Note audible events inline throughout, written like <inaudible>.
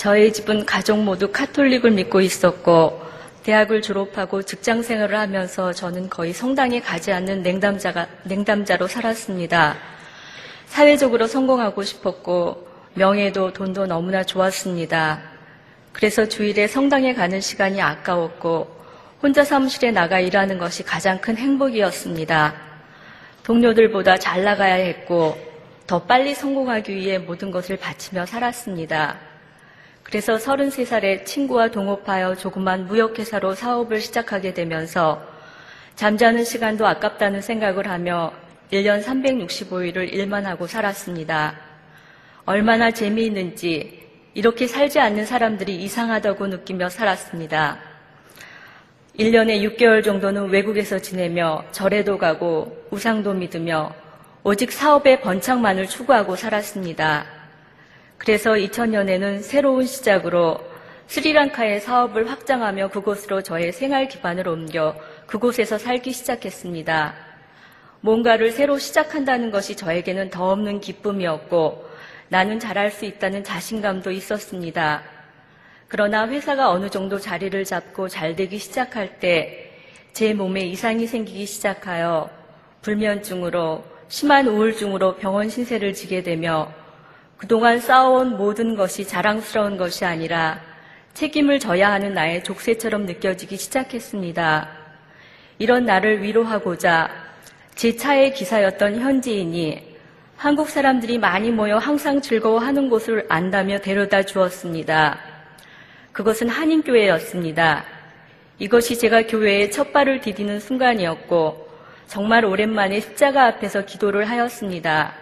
저희 집은 가족 모두 카톨릭을 믿고 있었고 대학을 졸업하고 직장 생활을 하면서 저는 거의 성당에 가지 않는 냉담자가, 냉담자로 살았습니다. 사회적으로 성공하고 싶었고 명예도 돈도 너무나 좋았습니다. 그래서 주일에 성당에 가는 시간이 아까웠고 혼자 사무실에 나가 일하는 것이 가장 큰 행복이었습니다. 동료들보다 잘 나가야 했고 더 빨리 성공하기 위해 모든 것을 바치며 살았습니다. 그래서 33살에 친구와 동업하여 조그만 무역회사로 사업을 시작하게 되면서 잠자는 시간도 아깝다는 생각을 하며 1년 365일을 일만 하고 살았습니다. 얼마나 재미있는지 이렇게 살지 않는 사람들이 이상하다고 느끼며 살았습니다. 1년에 6개월 정도는 외국에서 지내며 절에도 가고 우상도 믿으며 오직 사업의 번창만을 추구하고 살았습니다. 그래서 2000년에는 새로운 시작으로 스리랑카의 사업을 확장하며 그곳으로 저의 생활 기반을 옮겨 그곳에서 살기 시작했습니다. 뭔가를 새로 시작한다는 것이 저에게는 더 없는 기쁨이었고 나는 잘할 수 있다는 자신감도 있었습니다. 그러나 회사가 어느 정도 자리를 잡고 잘 되기 시작할 때 제 몸에 이상이 생기기 시작하여 불면증으로 심한 우울증으로 병원 신세를 지게 되며 그동안 쌓아온 모든 것이 자랑스러운 것이 아니라 책임을 져야 하는 나의 족쇄처럼 느껴지기 시작했습니다. 이런 나를 위로하고자 제 차의 기사였던 현지인이 한국 사람들이 많이 모여 항상 즐거워하는 곳을 안다며 데려다 주었습니다. 그것은 한인교회였습니다. 이것이 제가 교회에 첫 발을 디디는 순간이었고 정말 오랜만에 십자가 앞에서 기도를 하였습니다.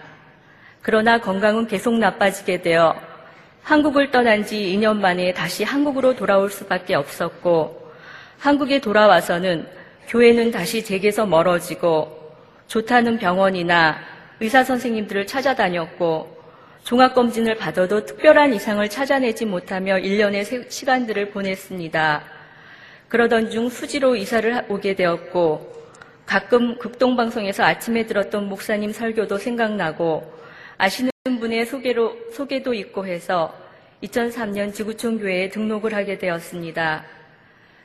그러나 건강은 계속 나빠지게 되어 한국을 떠난 지 2년 만에 다시 한국으로 돌아올 수밖에 없었고 한국에 돌아와서는 교회는 다시 제게서 멀어지고 좋다는 병원이나 의사 선생님들을 찾아다녔고 종합검진을 받아도 특별한 이상을 찾아내지 못하며 1년의 시간들을 보냈습니다. 그러던 중 수지로 이사를 오게 되었고 가끔 극동방송에서 아침에 들었던 목사님 설교도 생각나고 아시는 분의 소개로, 소개도 있고 해서 2003년 지구촌 교회에 등록을 하게 되었습니다.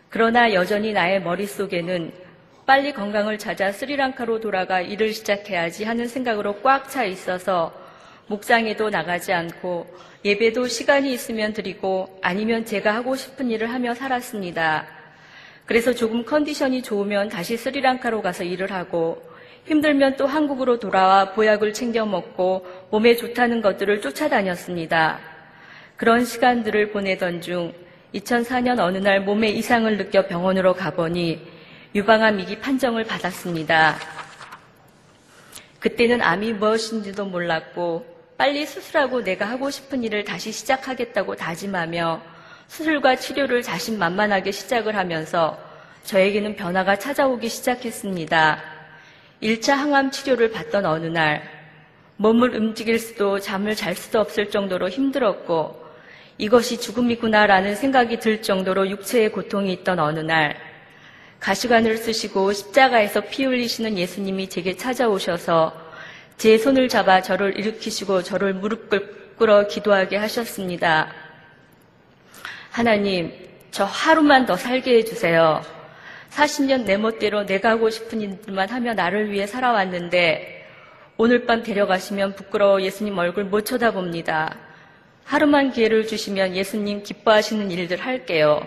그러나 여전히 나의 머릿속에는 빨리 건강을 찾아 스리랑카로 돌아가 일을 시작해야지 하는 생각으로 꽉 차 있어서 목장에도 나가지 않고 예배도 시간이 있으면 드리고 아니면 제가 하고 싶은 일을 하며 살았습니다. 그래서 조금 컨디션이 좋으면 다시 스리랑카로 가서 일을 하고 힘들면 또 한국으로 돌아와 보약을 챙겨 먹고 몸에 좋다는 것들을 쫓아다녔습니다. 그런 시간들을 보내던 중 2004년 어느 날 몸에 이상을 느껴 병원으로 가보니 유방암 위기 판정을 받았습니다. 그때는 암이 무엇인지도 몰랐고 빨리 수술하고 내가 하고 싶은 일을 다시 시작하겠다고 다짐하며 수술과 치료를 자신만만하게 시작을 하면서 저에게는 변화가 찾아오기 시작했습니다. 1차 항암 치료를 받던 어느 날 몸을 움직일 수도 잠을 잘 수도 없을 정도로 힘들었고 이것이 죽음이구나라는 생각이 들 정도로 육체의 고통이 있던 어느 날 가시관을 쓰시고 십자가에서 피 흘리시는 예수님이 제게 찾아오셔서 제 손을 잡아 저를 일으키시고 저를 무릎 꿇어 기도하게 하셨습니다. 하나님, 저 하루만 더 살게 해주세요. 40년 내 멋대로 내가 하고 싶은 일들만 하며 나를 위해 살아왔는데 오늘 밤 데려가시면 부끄러워 예수님 얼굴 못 쳐다봅니다. 하루만 기회를 주시면 예수님 기뻐하시는 일들 할게요.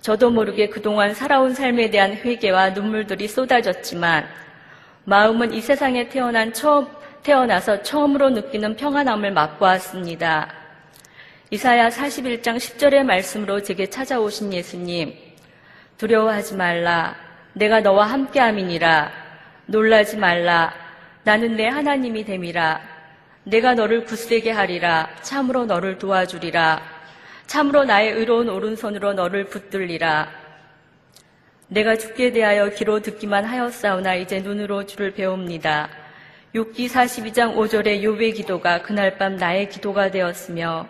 저도 모르게 그동안 살아온 삶에 대한 회개와 눈물들이 쏟아졌지만 마음은 이 세상에 태어난 처음, 태어나서 처음으로 느끼는 평안함을 맛보았습니다. 이사야 41장 10절의 말씀으로 제게 찾아오신 예수님, 두려워하지 말라. 내가 너와 함께 함이니라. 놀라지 말라. 나는 내 하나님이 됨이라. 내가 너를 굳세게 하리라. 참으로 너를 도와주리라. 참으로 나의 의로운 오른손으로 너를 붙들리라. 내가 죽게 대하여 귀로 듣기만 하였사오나 이제 눈으로 주를 배웁니다. 6기 42장 5절의 요배 기도가 그날 밤 나의 기도가 되었으며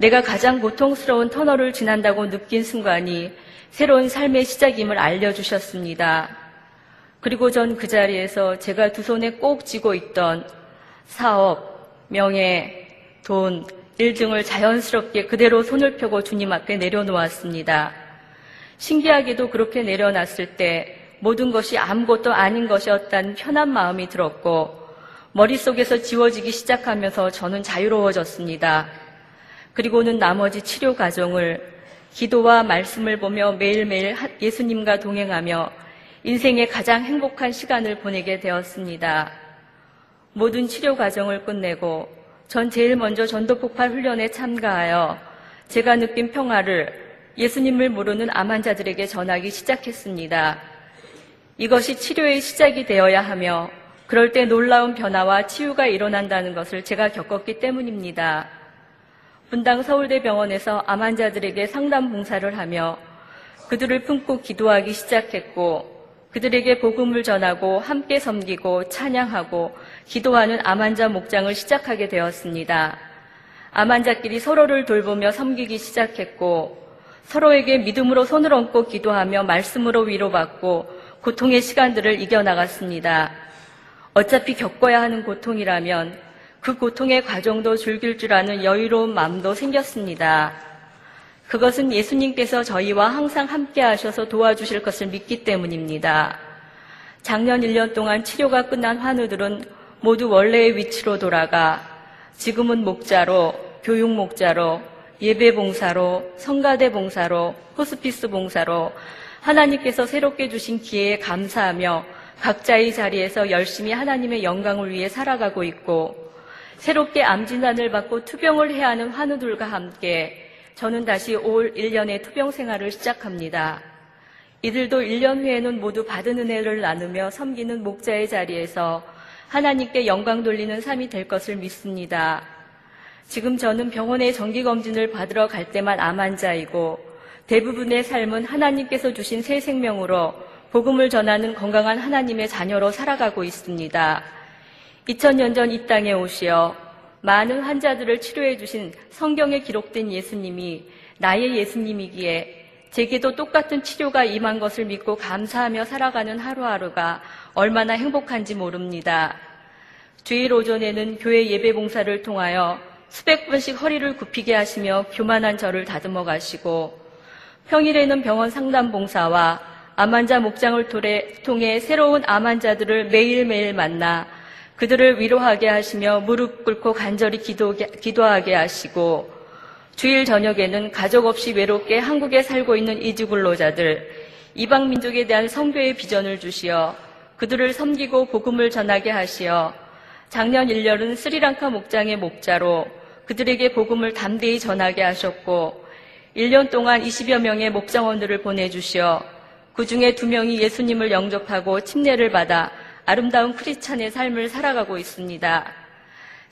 내가 가장 고통스러운 터널을 지난다고 느낀 순간이 새로운 삶의 시작임을 알려주셨습니다. 그리고 전 그 자리에서 제가 두 손에 꼭 쥐고 있던 사업, 명예, 돈, 일 등을 자연스럽게 그대로 손을 펴고 주님 앞에 내려놓았습니다. 신기하게도 그렇게 내려놨을 때 모든 것이 아무것도 아닌 것이었다는 편한 마음이 들었고 머릿속에서 지워지기 시작하면서 저는 자유로워졌습니다. 그리고는 나머지 치료 과정을 기도와 말씀을 보며 매일매일 예수님과 동행하며 인생의 가장 행복한 시간을 보내게 되었습니다. 모든 치료 과정을 끝내고 전 제일 먼저 전도 폭발 훈련에 참가하여 제가 느낀 평화를 예수님을 모르는 암 환자들에게 전하기 시작했습니다. 이것이 치료의 시작이 되어야 하며 그럴 때 놀라운 변화와 치유가 일어난다는 것을 제가 겪었기 때문입니다. 분당 서울대병원에서 암 환자들에게 상담 봉사를 하며 그들을 품고 기도하기 시작했고 그들에게 복음을 전하고 함께 섬기고 찬양하고 기도하는 암 환자 목장을 시작하게 되었습니다. 암 환자끼리 서로를 돌보며 섬기기 시작했고 서로에게 믿음으로 손을 얹고 기도하며 말씀으로 위로받고 고통의 시간들을 이겨나갔습니다. 어차피 겪어야 하는 고통이라면 그 고통의 과정도 즐길 줄 아는 여유로운 마음도 생겼습니다. 그것은 예수님께서 저희와 항상 함께 하셔서 도와주실 것을 믿기 때문입니다. 작년 1년 동안 치료가 끝난 환우들은 모두 원래의 위치로 돌아가 지금은 목자로, 교육 목자로, 예배 봉사로, 성가대 봉사로, 호스피스 봉사로 하나님께서 새롭게 주신 기회에 감사하며 각자의 자리에서 열심히 하나님의 영광을 위해 살아가고 있고 새롭게 암 진단을 받고 투병을 해야 하는 환우들과 함께 저는 다시 올 1년의 투병 생활을 시작합니다. 이들도 1년 후에는 모두 받은 은혜를 나누며 섬기는 목자의 자리에서 하나님께 영광 돌리는 삶이 될 것을 믿습니다. 지금 저는 병원에 정기검진을 받으러 갈 때만 암 환자이고 대부분의 삶은 하나님께서 주신 새 생명으로 복음을 전하는 건강한 하나님의 자녀로 살아가고 있습니다. 2000년 전 이 땅에 오시어 많은 환자들을 치료해 주신 성경에 기록된 예수님이 나의 예수님이기에 제게도 똑같은 치료가 임한 것을 믿고 감사하며 살아가는 하루하루가 얼마나 행복한지 모릅니다. 주일 오전에는 교회 예배 봉사를 통하여 수백 번씩 허리를 굽히게 하시며 교만한 저를 다듬어 가시고 평일에는 병원 상담 봉사와 암 환자 목장을 통해 새로운 암 환자들을 매일매일 만나 그들을 위로하게 하시며 무릎 꿇고 간절히 기도, 기도하게 하시고 주일 저녁에는 가족 없이 외롭게 한국에 살고 있는 이주 근로자들, 이방 민족에 대한 성교의 비전을 주시어 그들을 섬기고 복음을 전하게 하시어 작년 1년은 스리랑카 목장의 목자로 그들에게 복음을 담대히 전하게 하셨고 1년 동안 20여 명의 목장원들을 보내주시어 그 중에 두 명이 예수님을 영접하고 침례를 받아 아름다운 크리스찬의 삶을 살아가고 있습니다.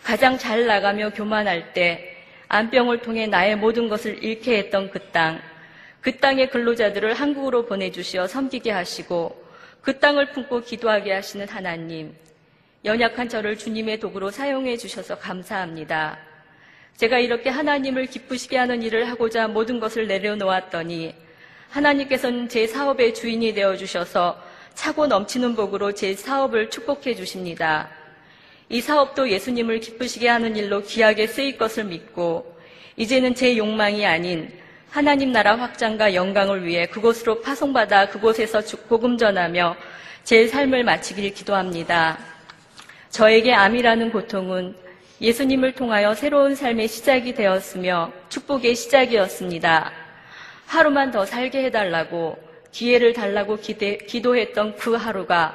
가장 잘 나가며 교만할 때 안병을 통해 나의 모든 것을 잃게 했던 그 땅, 그 땅의 근로자들을 한국으로 보내주시어 섬기게 하시고 그 땅을 품고 기도하게 하시는 하나님, 연약한 저를 주님의 도구로 사용해 주셔서 감사합니다. 제가 이렇게 하나님을 기쁘시게 하는 일을 하고자 모든 것을 내려놓았더니 하나님께서는 제 사업의 주인이 되어 주셔서 차고 넘치는 복으로 제 사업을 축복해 주십니다. 이 사업도 예수님을 기쁘시게 하는 일로 귀하게 쓰일 것을 믿고 이제는 제 욕망이 아닌 하나님 나라 확장과 영광을 위해 그곳으로 파송받아 그곳에서 복음 전하며 제 삶을 마치길 기도합니다. 저에게 암이라는 고통은 예수님을 통하여 새로운 삶의 시작이 되었으며 축복의 시작이었습니다. 하루만 더 살게 해달라고 기회를 달라고 기대, 기도했던 그 하루가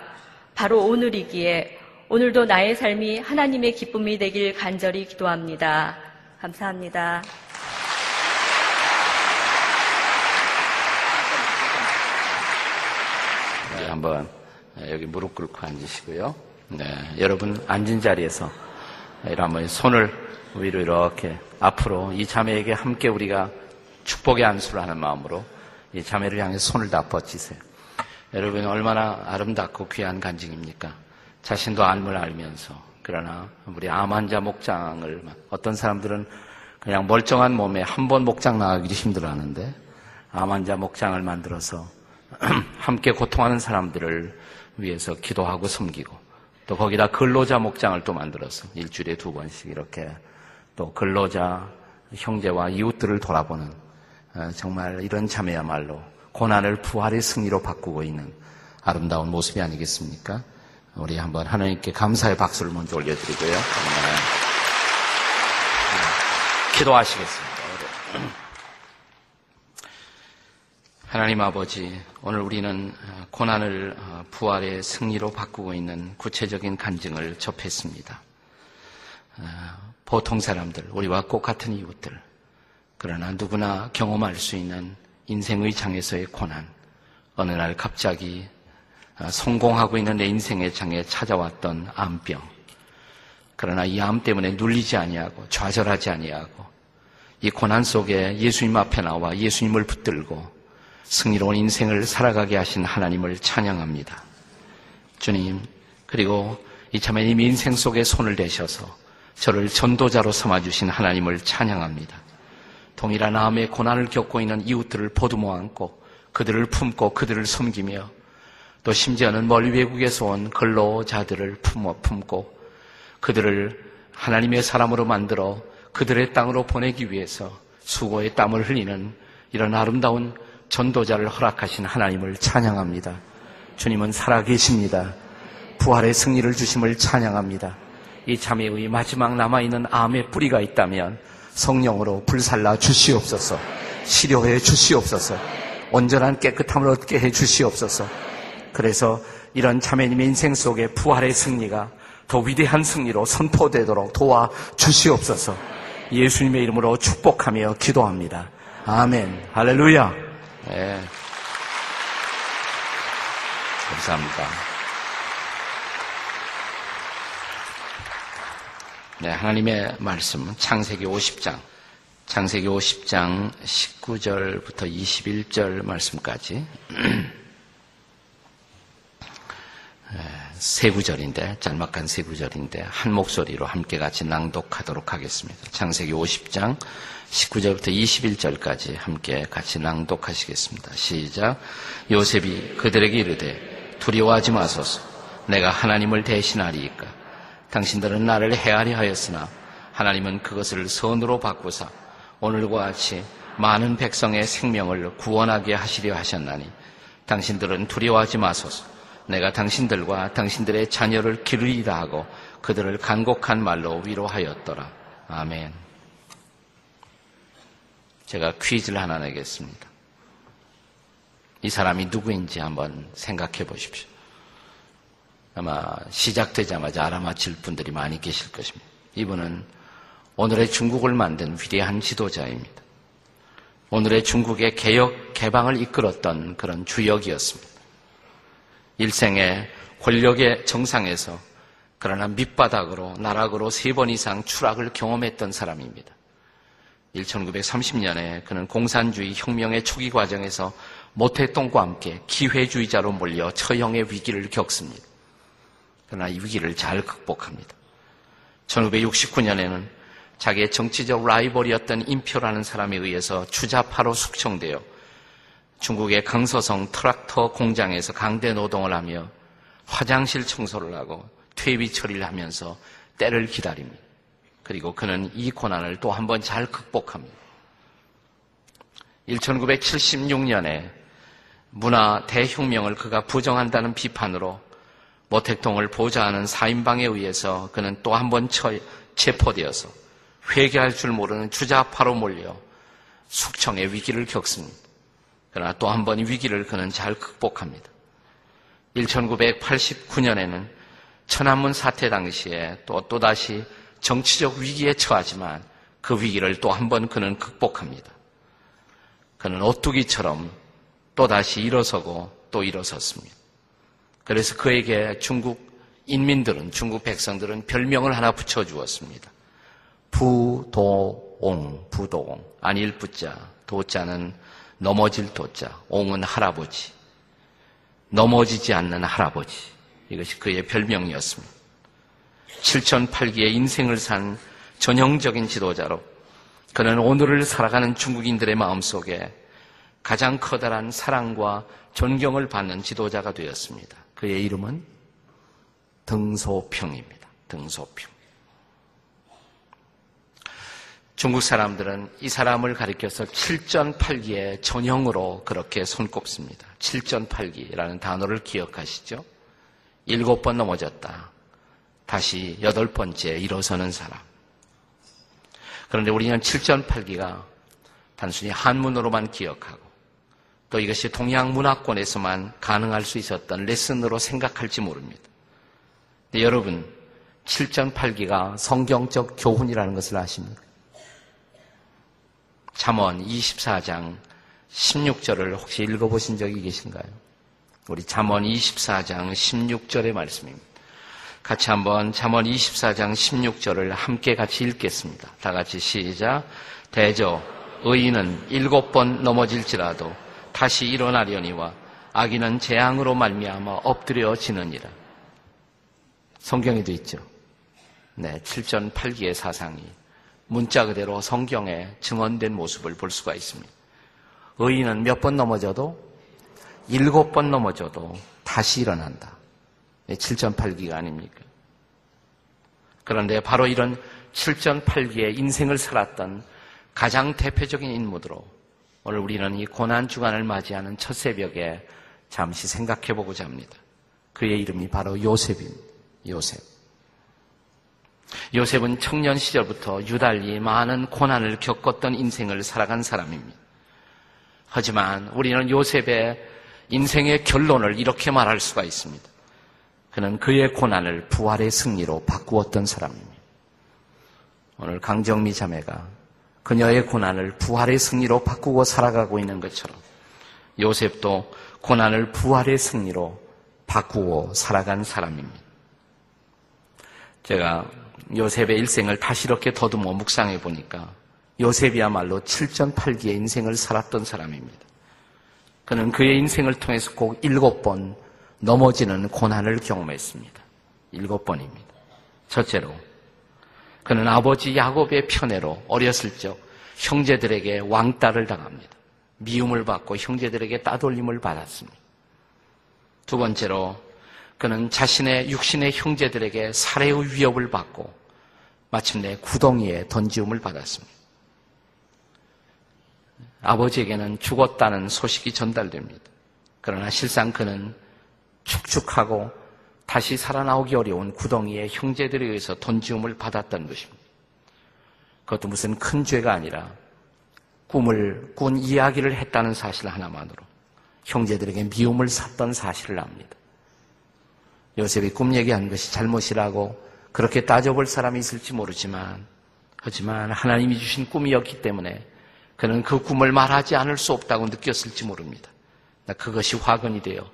바로 오늘이기에 오늘도 나의 삶이 하나님의 기쁨이 되길 간절히 기도합니다. 감사합니다. 네, 한번 여기 무릎 꿇고 앉으시고요. 네, 여러분 앉은 자리에서 이러면 손을 위로 이렇게 앞으로 이 자매에게 함께 우리가 축복의 안수를 하는 마음으로 이 자매를 향해 손을 다 뻗치세요. 여러분 얼마나 아름답고 귀한 간증입니까? 자신도 암을 알면서 그러나 우리 암 환자 목장을 어떤 사람들은 그냥 멀쩡한 몸에 한 번 목장 나가기도 힘들어하는데 암 환자 목장을 만들어서 <clears throat> 함께 고통하는 사람들을 위해서 기도하고 섬기고 또 거기다 근로자 목장을 또 만들어서 일주일에 두 번씩 이렇게 또 근로자 형제와 이웃들을 돌아보는 어, 정말 이런 자매야말로 고난을 부활의 승리로 바꾸고 있는 아름다운 모습이 아니겠습니까? 우리 한번 하나님께 감사의 박수를 먼저 올려드리고요. 네. 기도하시겠습니다. 하나님 아버지, 오늘 우리는 고난을 부활의 승리로 바꾸고 있는 구체적인 간증을 접했습니다. 보통 사람들, 우리와 똑같은 이웃들, 그러나 누구나 경험할 수 있는 인생의 장에서의 고난, 어느 날 갑자기 성공하고 있는 내 인생의 장에 찾아왔던 암병, 그러나 이 암 때문에 눌리지 아니하고 좌절하지 아니하고 이 고난 속에 예수님 앞에 나와 예수님을 붙들고 승리로운 인생을 살아가게 하신 하나님을 찬양합니다. 주님, 그리고 이참에님 인생 속에 손을 대셔서 저를 전도자로 삼아주신 하나님을 찬양합니다. 동일한 암의 고난을 겪고 있는 이웃들을 보듬어 안고 그들을 품고 그들을 섬기며 또 심지어는 멀리 외국에서 온 근로자들을 품어 품고 그들을 하나님의 사람으로 만들어 그들의 땅으로 보내기 위해서 수고의 땀을 흘리는 이런 아름다운 전도자를 허락하신 하나님을 찬양합니다. 주님은 살아계십니다. 부활의 승리를 주심을 찬양합니다. 이 자매의 마지막 남아있는 암의 뿌리가 있다면 성령으로 불살라 주시옵소서. 치료해 주시옵소서. 온전한 깨끗함을 얻게 해 주시옵소서. 그래서 이런 자매님의 인생 속에 부활의 승리가 더 위대한 승리로 선포되도록 도와 주시옵소서. 예수님의 이름으로 축복하며 기도합니다. 아멘. 할렐루야. 네. 감사합니다. 네, 하나님의 말씀은 창세기 50장, 창세기 50장 19절부터 21절 말씀까지 <clears throat> 세 구절인데 짤막한 세 구절인데 한 목소리로 함께 같이 낭독하도록 하겠습니다. 창세기 50장 19절부터 21절까지 함께 같이 낭독하시겠습니다. 시작. 요셉이 그들에게 이르되 두려워하지 마소서. 내가 하나님을 대신하리이까. 당신들은 나를 헤아리 하였으나 하나님은 그것을 선으로 바꾸사 오늘과 같이 많은 백성의 생명을 구원하게 하시려 하셨나니 당신들은 두려워하지 마소서. 내가 당신들과 당신들의 자녀를 기르리라 하고 그들을 간곡한 말로 위로하였더라. 아멘. 제가 퀴즈를 하나 내겠습니다. 이 사람이 누구인지 한번 생각해 보십시오. 아마 시작되자마자 알아맞힐 분들이 많이 계실 것입니다. 이분은 오늘의 중국을 만든 위대한 지도자입니다. 오늘의 중국의 개혁, 개방을 이끌었던 그런 주역이었습니다. 일생의 권력의 정상에서 그러나 밑바닥으로 나락으로 세 번 이상 추락을 경험했던 사람입니다. 1930년에 그는 공산주의 혁명의 초기 과정에서 모태똥과 함께 기회주의자로 몰려 처형의 위기를 겪습니다. 그러나 이 위기를 잘 극복합니다. 1969년에는 자기의 정치적 라이벌이었던 임표라는 사람에 의해서 추자파로 숙청되어 중국의 강서성 트락터 공장에서 강대 노동을 하며 화장실 청소를 하고 퇴비 처리를 하면서 때를 기다립니다. 그리고 그는 이 고난을 또 한 번 잘 극복합니다. 1976년에 문화 대혁명을 그가 부정한다는 비판으로 모택동을 보좌하는 사인방에 의해서 그는 또 한 번 체포되어서 회개할 줄 모르는 주자파로 몰려 숙청의 위기를 겪습니다. 그러나 또 한 번 위기를 그는 잘 극복합니다. 1989년에는 천안문 사태 당시에 또 또다시 정치적 위기에 처하지만 그 위기를 또 한 번 그는 극복합니다. 그는 오뚜기처럼 또다시 일어서고 또 일어섰습니다. 그래서 그에게 중국 인민들은, 중국 백성들은 별명을 하나 붙여 주었습니다. 부도옹, 부도옹. 아닐 부자, 도자는 넘어질 도자, 옹은 할아버지. 넘어지지 않는 할아버지. 이것이 그의 별명이었습니다. 7,008기의 인생을 산 전형적인 지도자로 그는 오늘을 살아가는 중국인들의 마음속에 가장 커다란 사랑과 존경을 받는 지도자가 되었습니다. 그의 이름은 등소평입니다. 등소평. 중국 사람들은 이 사람을 가리켜서 칠전팔기의 전형으로 그렇게 손꼽습니다. 칠전팔기라는 단어를 기억하시죠? 일곱 번 넘어졌다. 다시 여덟 번째 일어서는 사람. 그런데 우리는 칠전팔기가 단순히 한문으로만 기억하고 또 이것이 동양 문화권에서만 가능할 수 있었던 레슨으로 생각할지 모릅니다. 여러분, 7.8기가 성경적 교훈이라는 것을 아십니까? 잠언 24장 16절을 혹시 읽어보신 적이 계신가요? 우리 잠언 24장 16절의 말씀입니다. 같이 한번 잠언 24장 16절을 함께 같이 읽겠습니다. 다 같이 시작. 대저 의인은 일곱 번 넘어질지라도 다시 일어나려니와 악인은 재앙으로 말미암아 엎드려지느니라. 성경에도 있죠. 네, 7전 8기의 사상이 문자 그대로 성경에 증언된 모습을 볼 수가 있습니다. 의인은 몇 번 넘어져도 일곱 번 넘어져도 다시 일어난다. 7전 8기가 아닙니까? 그런데 바로 이런 7전 8기의 인생을 살았던 가장 대표적인 인물으로 오늘 우리는 이 고난 주간을 맞이하는 첫 새벽에 잠시 생각해 보고자 합니다. 그의 이름이 바로 요셉입니다. 요셉. 요셉은 청년 시절부터 유달리 많은 고난을 겪었던 인생을 살아간 사람입니다. 하지만 우리는 요셉의 인생의 결론을 이렇게 말할 수가 있습니다. 그는 그의 고난을 부활의 승리로 바꾸었던 사람입니다. 오늘 강정미 자매가 그녀의 고난을 부활의 승리로 바꾸고 살아가고 있는 것처럼 요셉도 고난을 부활의 승리로 바꾸고 살아간 사람입니다. 제가 요셉의 일생을 다시 이렇게 더듬어 묵상해 보니까 요셉이야말로 7.8기의 인생을 살았던 사람입니다. 그는 그의 인생을 통해서 꼭 일곱 번 넘어지는 고난을 경험했습니다. 일곱 번입니다. 첫째로, 그는 아버지 야곱의 편애로 어렸을 적 형제들에게 왕따를 당합니다. 미움을 받고 형제들에게 따돌림을 받았습니다. 두 번째로, 그는 자신의 육신의 형제들에게 살해의 위협을 받고 마침내 구덩이에 던지움을 받았습니다. 아버지에게는 죽었다는 소식이 전달됩니다. 그러나 실상 그는 축축하고 다시 살아나오기 어려운 구덩이에 형제들에 의해서 던지움을 받았다는 것입니다. 그것도 무슨 큰 죄가 아니라 꿈을 꾼 이야기를 했다는 사실 하나만으로 형제들에게 미움을 샀던 사실을 압니다. 요셉이 꿈 얘기한 것이 잘못이라고 그렇게 따져볼 사람이 있을지 모르지만 하지만 하나님이 주신 꿈이었기 때문에 그는 그 꿈을 말하지 않을 수 없다고 느꼈을지 모릅니다. 그것이 화근이 되어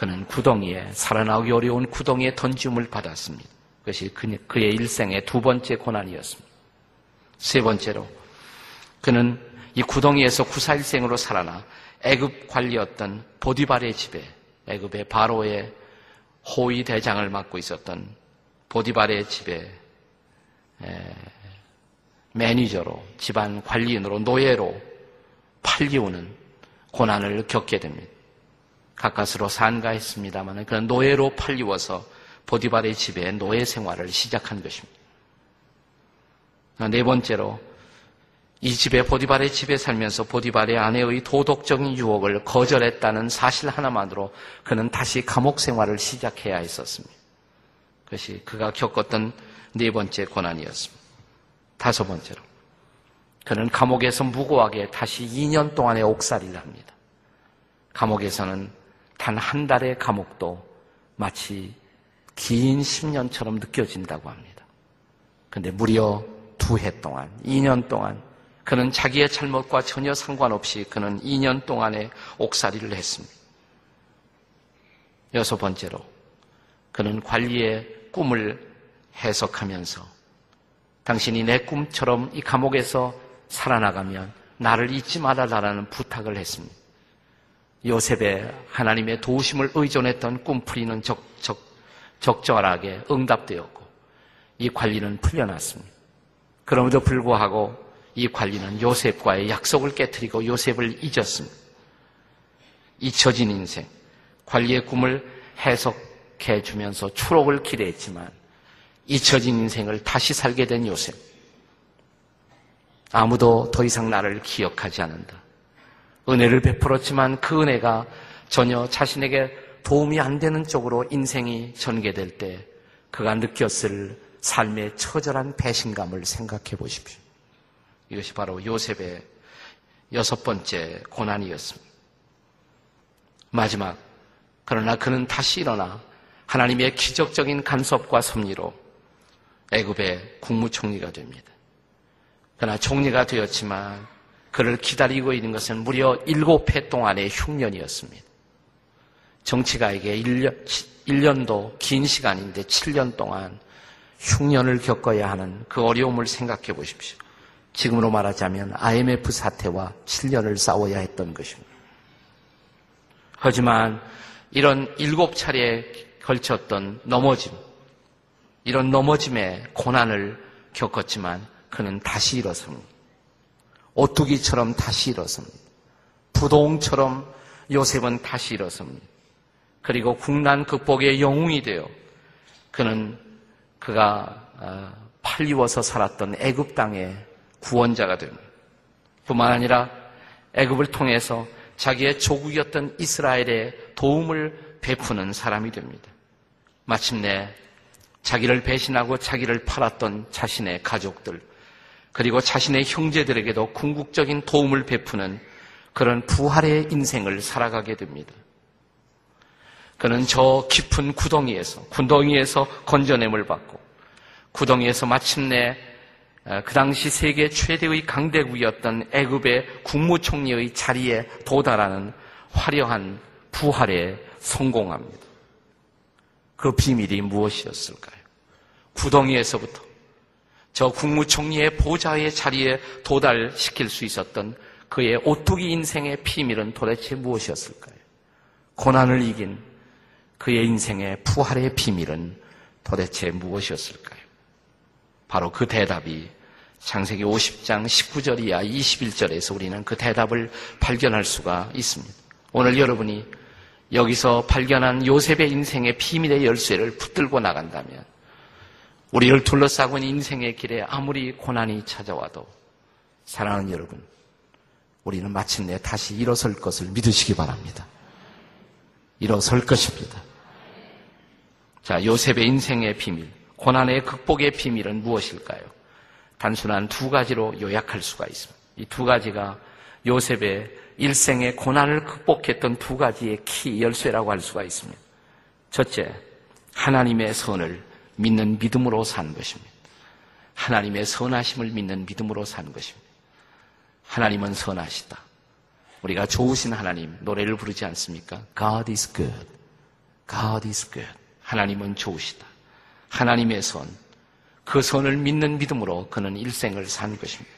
그는 구덩이에 살아나오기 어려운 구덩이에 던짐을 받았습니다. 그것이 그의 일생의 두 번째 고난이었습니다. 세 번째로 그는 이 구덩이에서 구사일생으로 살아나 애굽 관리였던 보디발의 집에 애굽의 바로의 호위 대장을 맡고 있었던 보디발의 집에 매니저로 집안 관리인으로 노예로 팔기우는 고난을 겪게 됩니다. 가까스로 산가했습니다만 그는 노예로 팔리워서 보디발의 집에 노예 생활을 시작한 것입니다. 네 번째로 이 집에 보디발의 집에 살면서 보디발의 아내의 도덕적인 유혹을 거절했다는 사실 하나만으로 그는 다시 감옥 생활을 시작해야 했었습니다. 그것이 그가 겪었던 네 번째 고난이었습니다. 다섯 번째로 그는 감옥에서 무고하게 다시 2년 동안의 옥살이를 합니다. 감옥에서는 단 한 달의 감옥도 마치 긴 10년처럼 느껴진다고 합니다. 근데 무려 두 해 동안, 2년 동안 그는 자기의 잘못과 전혀 상관없이 그는 2년 동안의 옥살이를 했습니다. 여섯 번째로 그는 관리의 꿈을 해석하면서 당신이 내 꿈처럼 이 감옥에서 살아나가면 나를 잊지 말아달라는 부탁을 했습니다. 요셉의 하나님의 도우심을 의존했던 꿈풀이는 적, 적, 적절하게 응답되었고 이 관리는 풀려났습니다. 그럼에도 불구하고 이 관리는 요셉과의 약속을 깨뜨리고 요셉을 잊었습니다. 잊혀진 인생, 관리의 꿈을 해석해 주면서 추록을 기대했지만 잊혀진 인생을 다시 살게 된 요셉. 아무도 더 이상 나를 기억하지 않는다. 은혜를 베풀었지만 그 은혜가 전혀 자신에게 도움이 안 되는 쪽으로 인생이 전개될 때 그가 느꼈을 삶의 처절한 배신감을 생각해 보십시오. 이것이 바로 요셉의 여섯 번째 고난이었습니다. 마지막, 그러나 그는 다시 일어나 하나님의 기적적인 간섭과 섭리로 애굽의 국무총리가 됩니다. 그러나 총리가 되었지만 그를 기다리고 있는 것은 무려 일곱 해 동안의 흉년이었습니다. 정치가에게 1년, 1년 도 긴 시간인데 7년 동안 흉년을 겪어야 하는 그 어려움을 생각해 보십시오. 지금으로 말하자면 IMF 사태와 7년을 싸워야 했던 것입니다. 하지만 이런 일곱 차례에 걸쳤던 넘어짐, 이런 넘어짐의 고난을 겪었지만 그는 다시 일어섭니다. 오뚜기처럼 다시 일어섭니다. 부동처럼 요셉은 다시 일어섭니다. 그리고 국난 극복의 영웅이 되어 그는 그가 아, 팔리워서 살았던 애굽 땅의 구원자가 됩니다. 뿐만 아니라 애굽을 통해서 자기의 조국이었던 이스라엘에 도움을 베푸는 사람이 됩니다. 마침내 자기를 배신하고 자기를 팔았던 자신의 가족들, 그리고 자신의 형제들에게도 궁극적인 도움을 베푸는 그런 부활의 인생을 살아가게 됩니다. 그는 저 깊은 구덩이에서, 구덩이에서 건져냄을 받고, 구덩이에서 마침내 어, 그 당시 세계 최대의 강대국이었던 애굽의 국무총리의 자리에 도달하는 화려한 부활에 성공합니다. 그 비밀이 무엇이었을까요? 구덩이에서부터 저 국무총리의 보좌의 자리에 도달시킬 수 있었던 그의 오뚜기 인생의 비밀은 도대체 무엇이었을까요? 고난을 이긴 그의 인생의 부활의 비밀은 도대체 무엇이었을까요? 바로 그 대답이 창세기 50장 19절 이하 21절에서 우리는 그 대답을 발견할 수가 있습니다. 오늘 여러분이 여기서 발견한 요셉의 인생의 비밀의 열쇠를 붙들고 나간다면 우리를 둘러싸고 있는 인생의 길에 아무리 고난이 찾아와도 사랑하는 여러분, 우리는 마침내 다시 일어설 것을 믿으시기 바랍니다. 일어설 것입니다. 자, 요셉의 인생의 비밀, 고난의 극복의 비밀은 무엇일까요? 단순한 두 가지로 요약할 수가 있습니다. 이 두 가지가 요셉의 일생의 고난을 극복했던 두 가지의 키 열쇠라고 할 수가 있습니다. 첫째, 하나님의 선을 믿는 믿음으로 사는 것입니다. 하나님의 선하심을 믿는 믿음으로 사는 것입니다. 하나님은 선하시다. 우리가 좋으신 하나님 노래를 부르지 않습니까? God is good. God is good. 하나님은 좋으시다. 하나님의 선, 그 선을 믿는 믿음으로 그는 일생을 산 것입니다.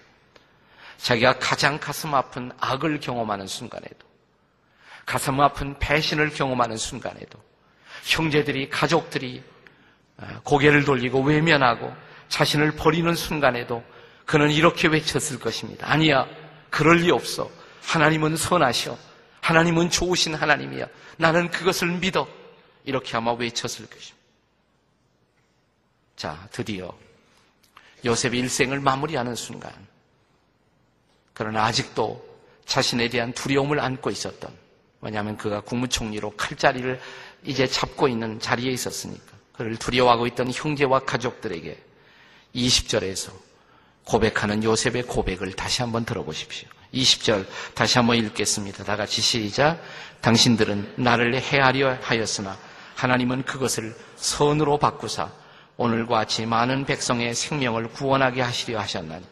자기가 가장 가슴 아픈 악을 경험하는 순간에도, 가슴 아픈 배신을 경험하는 순간에도, 형제들이, 가족들이 아, 고개를 돌리고 외면하고 자신을 버리는 순간에도 그는 이렇게 외쳤을 것입니다. 아니야, 그럴 리 없어. 하나님은 선하셔. 하나님은 좋으신 하나님이야. 나는 그것을 믿어. 이렇게 아마 외쳤을 것입니다. 자, 드디어 요셉의 일생을 마무리하는 순간. 그러나 아직도 자신에 대한 두려움을 안고 있었던, 왜냐하면 그가 국무총리로 칼자리를 이제 잡고 있는 자리에 있었으니까. 그를 두려워하고 있던 형제와 가족들에게 20절에서 고백하는 요셉의 고백을 다시 한번 들어보십시오. 20절 다시 한번 읽겠습니다. 다 같이 시작. 당신들은 나를 해하려 하였으나 하나님은 그것을 선으로 바꾸사 오늘과 같이 많은 백성의 생명을 구원하게 하시려 하셨나니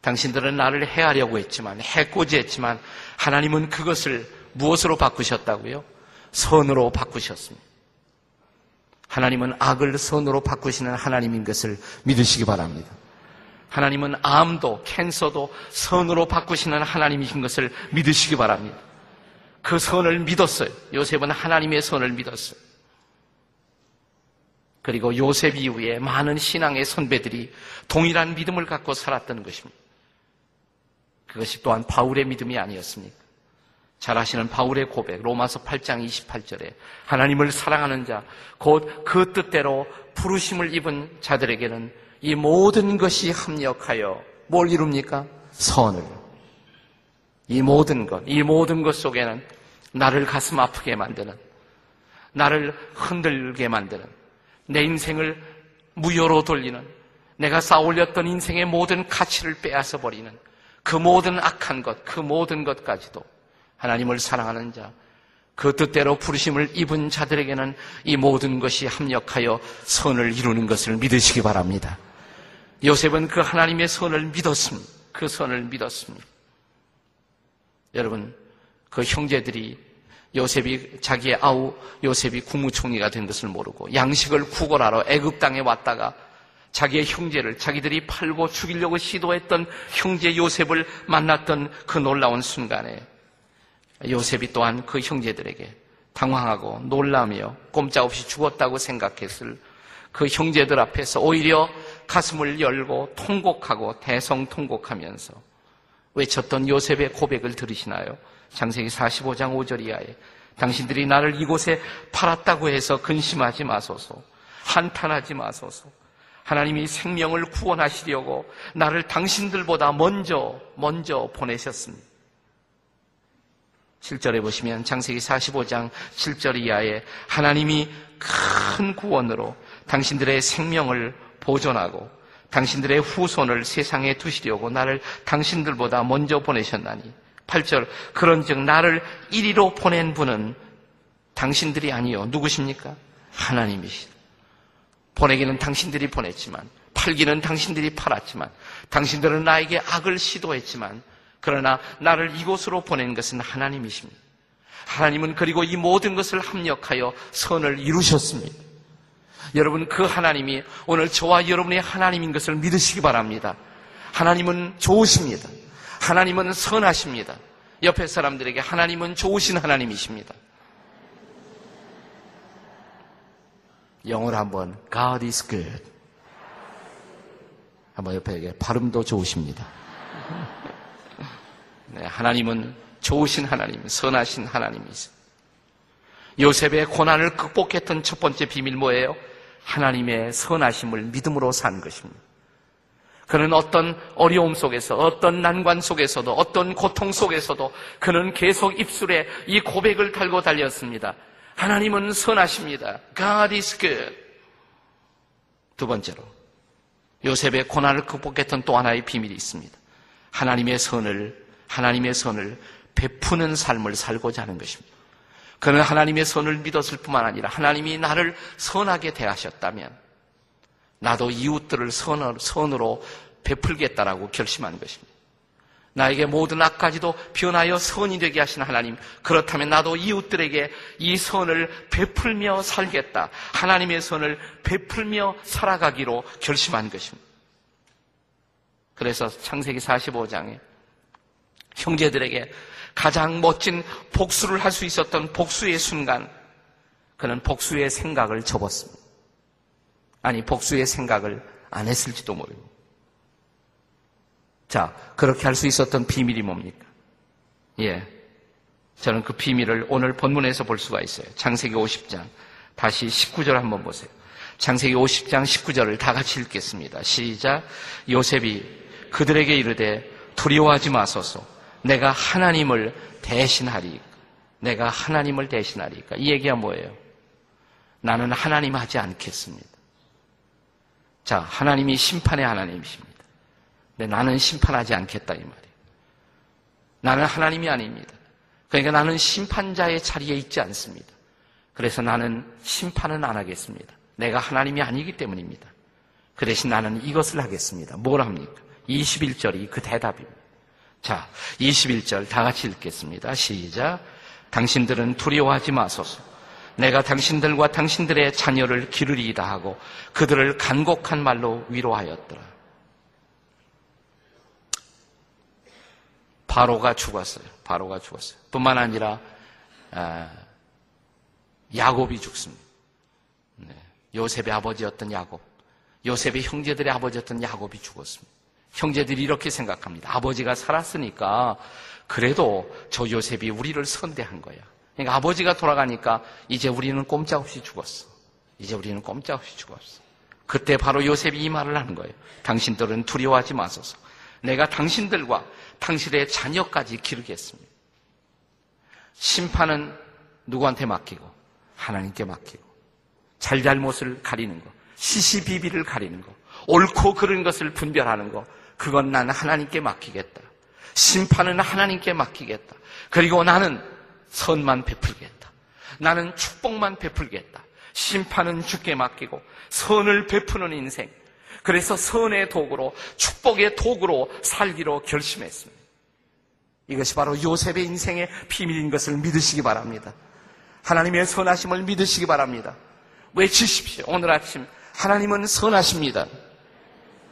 당신들은 나를 해하려고 했지만 해코지했지만 하나님은 그것을 무엇으로 바꾸셨다고요? 선으로 바꾸셨습니다. 하나님은 악을 선으로 바꾸시는 하나님인 것을 믿으시기 바랍니다. 하나님은 암도 캔서도 선으로 바꾸시는 하나님이신 것을 믿으시기 바랍니다. 그 선을 믿었어요. 요셉은 하나님의 선을 믿었어요. 그리고 요셉 이후에 많은 신앙의 선배들이 동일한 믿음을 갖고 살았던 것입니다. 그것이 또한 바울의 믿음이 아니었습니까? 잘 아시는 바울의 고백, 로마서 8장 28절에 하나님을 사랑하는 자, 곧 그 뜻대로 부르심을 입은 자들에게는 이 모든 것이 합력하여 뭘 이룹니까? 선을. 이 모든 것, 이 모든 것 속에는 나를 가슴 아프게 만드는, 나를 흔들게 만드는, 내 인생을 무효로 돌리는, 내가 쌓아올렸던 인생의 모든 가치를 빼앗아 버리는 그 모든 악한 것, 그 모든 것까지도 하나님을 사랑하는 자, 그 뜻대로 부르심을 입은 자들에게는 이 모든 것이 합력하여 선을 이루는 것을 믿으시기 바랍니다. 요셉은 그 하나님의 선을 믿었습니다. 그 선을 믿었습니다. 여러분, 그 형제들이 요셉이 자기의 아우 요셉이 국무총리가 된 것을 모르고 양식을 구걸하러 애굽 땅에 왔다가 자기의 형제를 자기들이 팔고 죽이려고 시도했던 형제 요셉을 만났던 그 놀라운 순간에 요셉이 또한 그 형제들에게 당황하고 놀라며 꼼짝없이 죽었다고 생각했을 그 형제들 앞에서 오히려 가슴을 열고 통곡하고 대성통곡하면서 외쳤던 요셉의 고백을 들으시나요? 장세기 45장 5절 이하에 당신들이 나를 이곳에 팔았다고 해서 근심하지 마소서 한탄하지 마소서 하나님이 생명을 구원하시려고 나를 당신들보다 먼저 먼저 보내셨습니다. 7절에 보시면 장세기 45장 7절 이하에 하나님이 큰 구원으로 당신들의 생명을 보존하고 당신들의 후손을 세상에 두시려고 나를 당신들보다 먼저 보내셨나니 8절 그런즉 나를 이리로 보낸 분은 당신들이 아니요 누구십니까? 하나님이시다. 보내기는 당신들이 보냈지만 팔기는 당신들이 팔았지만 당신들은 나에게 악을 시도했지만 그러나 나를 이곳으로 보낸 것은 하나님이십니다. 하나님은 그리고 이 모든 것을 합력하여 선을 이루셨습니다. 여러분 그 하나님이 오늘 저와 여러분의 하나님인 것을 믿으시기 바랍니다. 하나님은 좋으십니다. 하나님은 선하십니다. 옆에 사람들에게 하나님은 좋으신 하나님이십니다. 영어로 한번 God is good. 한번 옆에 발음도 좋으십니다. 네, 하나님은 좋으신 하나님, 선하신 하나님이세요. 요셉의 고난을 극복했던 첫 번째 비밀 뭐예요? 하나님의 선하심을 믿음으로 산 것입니다. 그는 어떤 어려움 속에서, 어떤 난관 속에서도, 어떤 고통 속에서도 그는 계속 입술에 이 고백을 달고 달렸습니다. 하나님은 선하십니다. God is good. 두 번째로, 요셉의 고난을 극복했던 또 하나의 비밀이 있습니다. 하나님의 선을, 하나님의 선을 베푸는 삶을 살고자 하는 것입니다. 그는 하나님의 선을 믿었을 뿐만 아니라 하나님이 나를 선하게 대하셨다면 나도 이웃들을 선으로 베풀겠다라고 결심한 것입니다. 나에게 모든 악까지도 변하여 선이 되게 하신 하나님. 그렇다면 나도 이웃들에게 이 선을 베풀며 살겠다. 하나님의 선을 베풀며 살아가기로 결심한 것입니다. 그래서 창세기 45장에 형제들에게 가장 멋진 복수를 할 수 있었던 복수의 순간, 그는 복수의 생각을 접었습니다. 아니, 복수의 생각을 안 했을지도 모릅니다. 자, 그렇게 할 수 있었던 비밀이 뭡니까? 예. 저는 그 비밀을 오늘 본문에서 볼 수가 있어요. 창세기 50장. 다시 19절 한번 보세요. 창세기 50장 19절을 다 같이 읽겠습니다. 시작. 요셉이 그들에게 이르되 두려워하지 마소서. 내가 하나님을 대신하리까. 내가 하나님을 대신하리까. 이 얘기가 뭐예요? 나는 하나님 하지 않겠습니다. 자, 하나님이 심판의 하나님이십니다. 근데 나는 심판하지 않겠다 이 말이에요. 나는 하나님이 아닙니다. 그러니까 나는 심판자의 자리에 있지 않습니다. 그래서 나는 심판은 안 하겠습니다. 내가 하나님이 아니기 때문입니다. 그 대신 나는 이것을 하겠습니다. 뭘 합니까? 21절이 그 대답입니다. 자, 21절 다 같이 읽겠습니다. 시작. 당신들은 두려워하지 마소서. 내가 당신들과 당신들의 자녀를 기르리이다 하고 그들을 간곡한 말로 위로하였더라. 바로가 죽었어요. 바로가 죽었어요. 뿐만 아니라 아, 야곱이 죽습니다. 네. 요셉의 아버지였던 야곱, 요셉의 형제들의 아버지였던 야곱이 죽었습니다. 형제들이 이렇게 생각합니다. 아버지가 살았으니까 그래도 저 요셉이 우리를 선대한 거야. 그러니까 아버지가 돌아가니까 이제 우리는 꼼짝없이 죽었어. 이제 우리는 꼼짝없이 죽었어. 그때 바로 요셉이 이 말을 하는 거예요. 당신들은 두려워하지 마소서. 내가 당신들과 당신의 자녀까지 기르겠습니다. 심판은 누구한테 맡기고 하나님께 맡기고 잘잘못을 가리는 거, 시시비비를 가리는 거, 옳고 그른 것을 분별하는 거, 그건 나는 하나님께 맡기겠다. 심판은 하나님께 맡기겠다. 그리고 나는 선만 베풀겠다. 나는 축복만 베풀겠다. 심판은 주께 맡기고 선을 베푸는 인생. 그래서 선의 도구로 축복의 도구로 살기로 결심했습니다. 이것이 바로 요셉의 인생의 비밀인 것을 믿으시기 바랍니다. 하나님의 선하심을 믿으시기 바랍니다. 외치십시오. 오늘 아침 하나님은 선하십니다.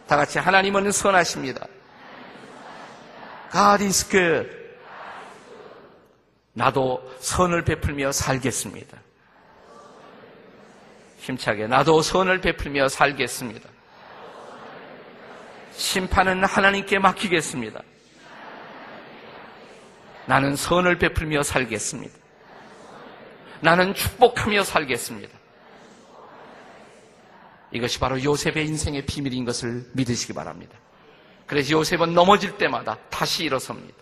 다 같이 하나님은 선하십니다. God is good. 나도 선을 베풀며 살겠습니다. 힘차게 나도 선을 베풀며 살겠습니다. 심판은 하나님께 맡기겠습니다. 나는 선을 베풀며 살겠습니다. 나는 축복하며 살겠습니다. 이것이 바로 요셉의 인생의 비밀인 것을 믿으시기 바랍니다. 그래서 요셉은 넘어질 때마다 다시 일어섭니다.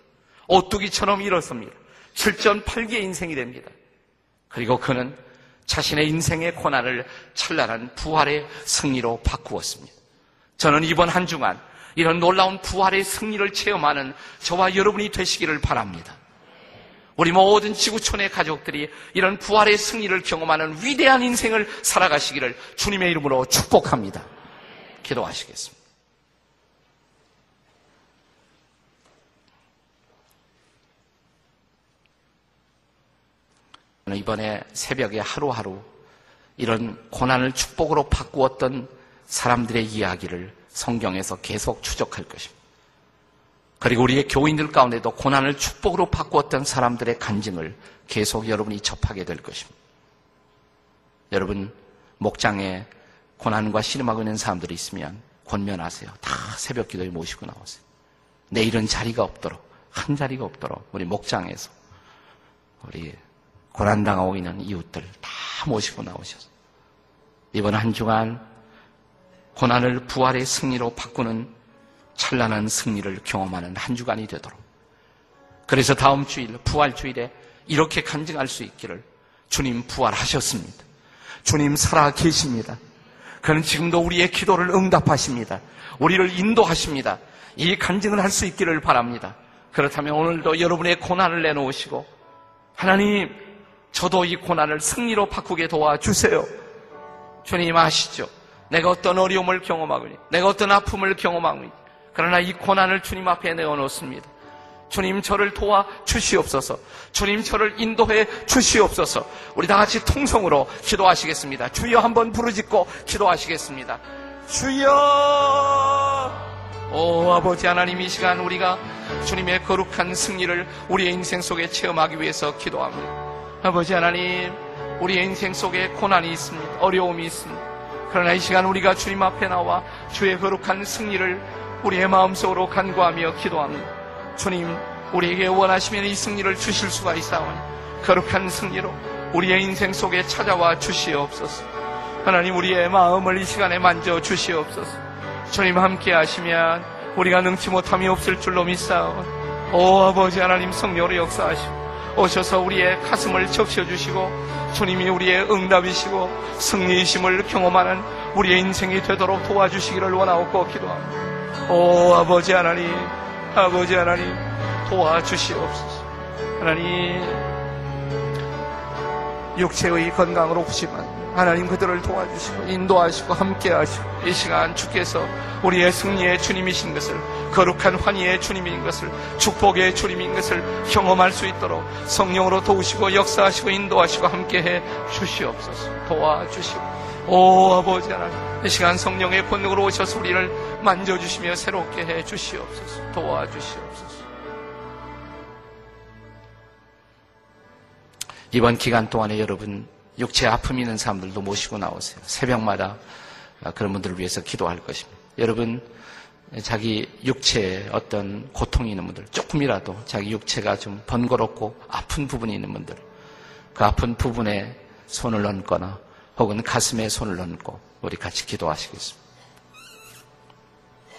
오뚜기처럼 일어섭니다. 7.8기의 인생이 됩니다. 그리고 그는 자신의 인생의 고난을 찬란한 부활의 승리로 바꾸었습니다. 저는 이번 한 주간 이런 놀라운 부활의 승리를 체험하는 저와 여러분이 되시기를 바랍니다. 우리 모든 지구촌의 가족들이 이런 부활의 승리를 경험하는 위대한 인생을 살아가시기를 주님의 이름으로 축복합니다. 기도하시겠습니다. 이번에 새벽에 하루하루 이런 고난을 축복으로 바꾸었던 사람들의 이야기를 성경에서 계속 추적할 것입니다. 그리고 우리의 교인들 가운데도 고난을 축복으로 바꾸었던 사람들의 간증을 계속 여러분이 접하게 될 것입니다. 여러분, 목장에 고난과 씨름하고 있는 사람들이 있으면 권면하세요. 다 새벽 기도에 모시고 나오세요. 내일은 자리가 없도록, 한 자리가 없도록 우리 목장에서 우리 고난당하고 있는 이웃들 다 모시고 나오셔서 이번 한 주간 고난을 부활의 승리로 바꾸는 찬란한 승리를 경험하는 한 주간이 되도록 그래서 다음 주일 부활주일에 이렇게 간증할 수 있기를 주님 부활하셨습니다. 주님 살아 계십니다. 그는 지금도 우리의 기도를 응답하십니다. 우리를 인도하십니다. 이 간증을 할 수 있기를 바랍니다. 그렇다면 오늘도 여러분의 고난을 내놓으시고 하나님 저도 이 고난을 승리로 바꾸게 도와주세요. 주님 아시죠? 내가 어떤 어려움을 경험하고? 내가 어떤 아픔을 경험하고? 그러나 이 고난을 주님 앞에 내어놓습니다. 주님 저를 도와 주시옵소서. 주님 저를 인도해 주시옵소서. 우리 다 같이 통성으로 기도하시겠습니다. 주여 한번 부르짖고 기도하시겠습니다. 주여! 오 아버지 하나님 이 시간 우리가 주님의 거룩한 승리를 우리의 인생 속에 체험하기 위해서 기도합니다. 아버지 하나님, 우리의 인생 속에 고난이 있습니다. 어려움이 있습니다. 그러나 이 시간 우리가 주님 앞에 나와 주의 거룩한 승리를 우리의 마음속으로 간구하며 기도합니다. 주님, 우리에게 원하시면 이 승리를 주실 수가 있사오니 거룩한 승리로 우리의 인생 속에 찾아와 주시옵소서. 하나님 우리의 마음을 이 시간에 만져 주시옵소서. 주님 함께 하시면 우리가 능치 못함이 없을 줄로 믿사오니 오 아버지 하나님 성령으로 역사하시고 오셔서 우리의 가슴을 적셔주시고 주님이 우리의 응답이시고 승리이심을 경험하는 우리의 인생이 되도록 도와주시기를 원하옵고 기도합니다. 오 아버지 하나님 아버지 하나님 도와주시옵소서. 하나님 육체의 건강으로 오시만 하나님 그들을 도와주시고 인도하시고 함께하시고 이 시간 주께서 우리의 승리의 주님이신 것을 거룩한 환희의 주님인 것을 축복의 주님인 것을 경험할 수 있도록 성령으로 도우시고 역사하시고 인도하시고 함께해 주시옵소서. 도와주시고 오 아버지 하나님 이 시간 성령의 권능으로 오셔서 우리를 만져주시며 새롭게 해 주시옵소서 도와주시옵소서 이번 기간 동안에 여러분 육체 아픔 있는 사람들도 모시고 나오세요. 새벽마다 그런 분들을 위해서 기도할 것입니다. 여러분 자기 육체에 어떤 고통이 있는 분들, 조금이라도 자기 육체가 좀 번거롭고 아픈 부분이 있는 분들, 그 아픈 부분에 손을 얹거나 혹은 가슴에 손을 얹고 우리 같이 기도하시겠습니다.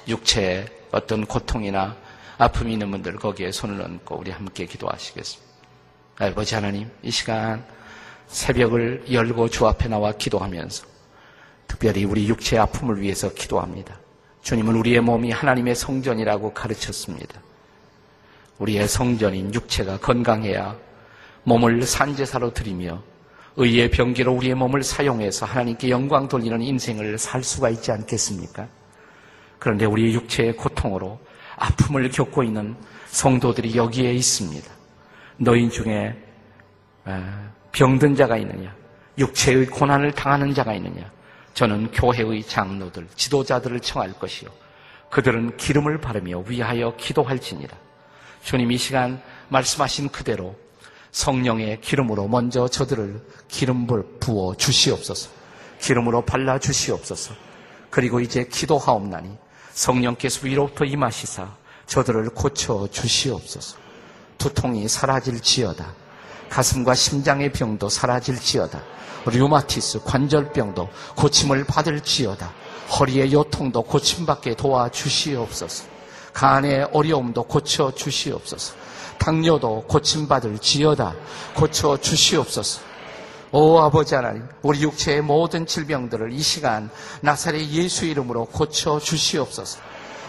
육체에 어떤 고통이나 아픔이 있는 분들 거기에 손을 얹고 우리 함께 기도하시겠습니다. 아버지 하나님, 이 시간 새벽을 열고 주 앞에 나와 기도하면서 특별히 우리 육체의 아픔을 위해서 기도합니다. 주님은 우리의 몸이 하나님의 성전이라고 가르쳤습니다. 우리의 성전인 육체가 건강해야 몸을 산제사로 드리며 의의 병기로 우리의 몸을 사용해서 하나님께 영광 돌리는 인생을 살 수가 있지 않겠습니까? 그런데 우리 육체의 고통으로 아픔을 겪고 있는 성도들이 여기에 있습니다. 너희 중에 병든 자가 있느냐? 육체의 고난을 당하는 자가 있느냐? 저는 교회의 장로들, 지도자들을 청할 것이요. 그들은 기름을 바르며 위하여 기도할지니라. 주님 이 시간 말씀하신 그대로 성령의 기름으로 먼저 저들을 기름을 부어 주시옵소서. 기름으로 발라 주시옵소서. 그리고 이제 기도하옵나니 성령께서 위로부터 임하시사 저들을 고쳐 주시옵소서. 두통이 사라질지어다. 가슴과 심장의 병도 사라질지어다. 류마티스, 관절병도 고침을 받을지어다. 허리의 요통도 고침받게 도와주시옵소서. 간의 어려움도 고쳐 주시옵소서. 당뇨도 고침받을 지어다. 고쳐 주시옵소서. 오 아버지 하나님, 우리 육체의 모든 질병들을 이 시간 나사렛 예수 이름으로 고쳐 주시옵소서.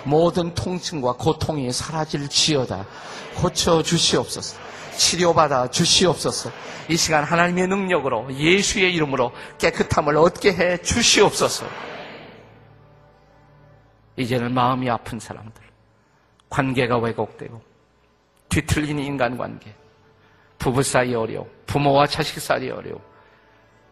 모든 통증과 고통이 사라질 지어다. 고쳐 주시옵소서. 치료받아 주시옵소서. 이 시간 하나님의 능력으로 예수의 이름으로 깨끗함을 얻게 해 주시옵소서. 이제는 마음이 아픈 사람들, 관계가 왜곡되고 뒤틀린 인간관계, 부부 사이 어려움, 부모와 자식 사이 어려움,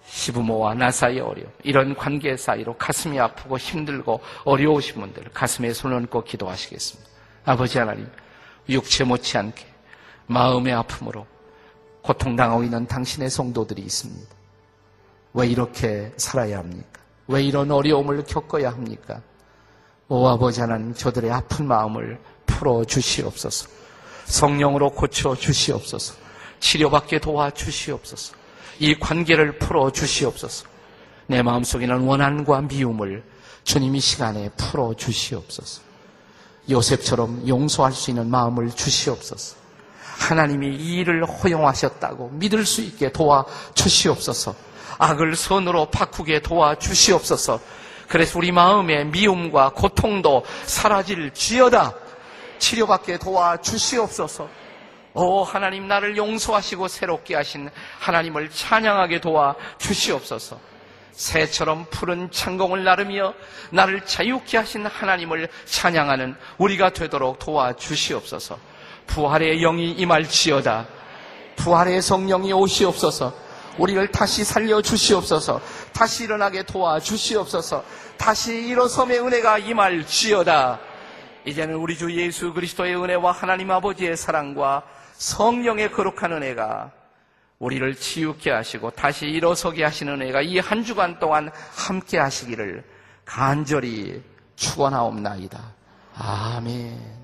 시부모와 나 사이 어려움, 이런 관계 사이로 가슴이 아프고 힘들고 어려우신 분들 가슴에 손을 얹고 기도하시겠습니다. 아버지 하나님, 육체 못지않게 마음의 아픔으로 고통당하고 있는 당신의 성도들이 있습니다. 왜 이렇게 살아야 합니까? 왜 이런 어려움을 겪어야 합니까? 오 아버지 하나님 저들의 아픈 마음을 풀어 주시옵소서. 성령으로 고쳐 주시옵소서. 치료받게 도와 주시옵소서. 이 관계를 풀어 주시옵소서. 내 마음속에는 원한과 미움을 주님 이 시간에 풀어 주시옵소서. 요셉처럼 용서할 수 있는 마음을 주시옵소서. 하나님이 이 일을 허용하셨다고 믿을 수 있게 도와 주시옵소서. 악을 선으로 바꾸게 도와 주시옵소서. 그래서 우리 마음의 미움과 고통도 사라질 지어다. 치료받게 도와 주시옵소서. 오 하나님 나를 용서하시고 새롭게 하신 하나님을 찬양하게 도와 주시옵소서. 새처럼 푸른 창공을 나르며 나를 자유케 하신 하나님을 찬양하는 우리가 되도록 도와 주시옵소서. 부활의 영이 임할지어다. 부활의 성령이 오시옵소서. 우리를 다시 살려 주시옵소서. 다시 일어나게 도와 주시옵소서. 다시 일어섬의 은혜가 임할지어다. 이제는 우리 주 예수 그리스도의 은혜와 하나님 아버지의 사랑과 성령의 거룩한 은혜가 우리를 치유케 하시고 다시 일어서게 하시는 은혜가 이 한 주간 동안 함께 하시기를 간절히 축원하옵나이다. 아멘.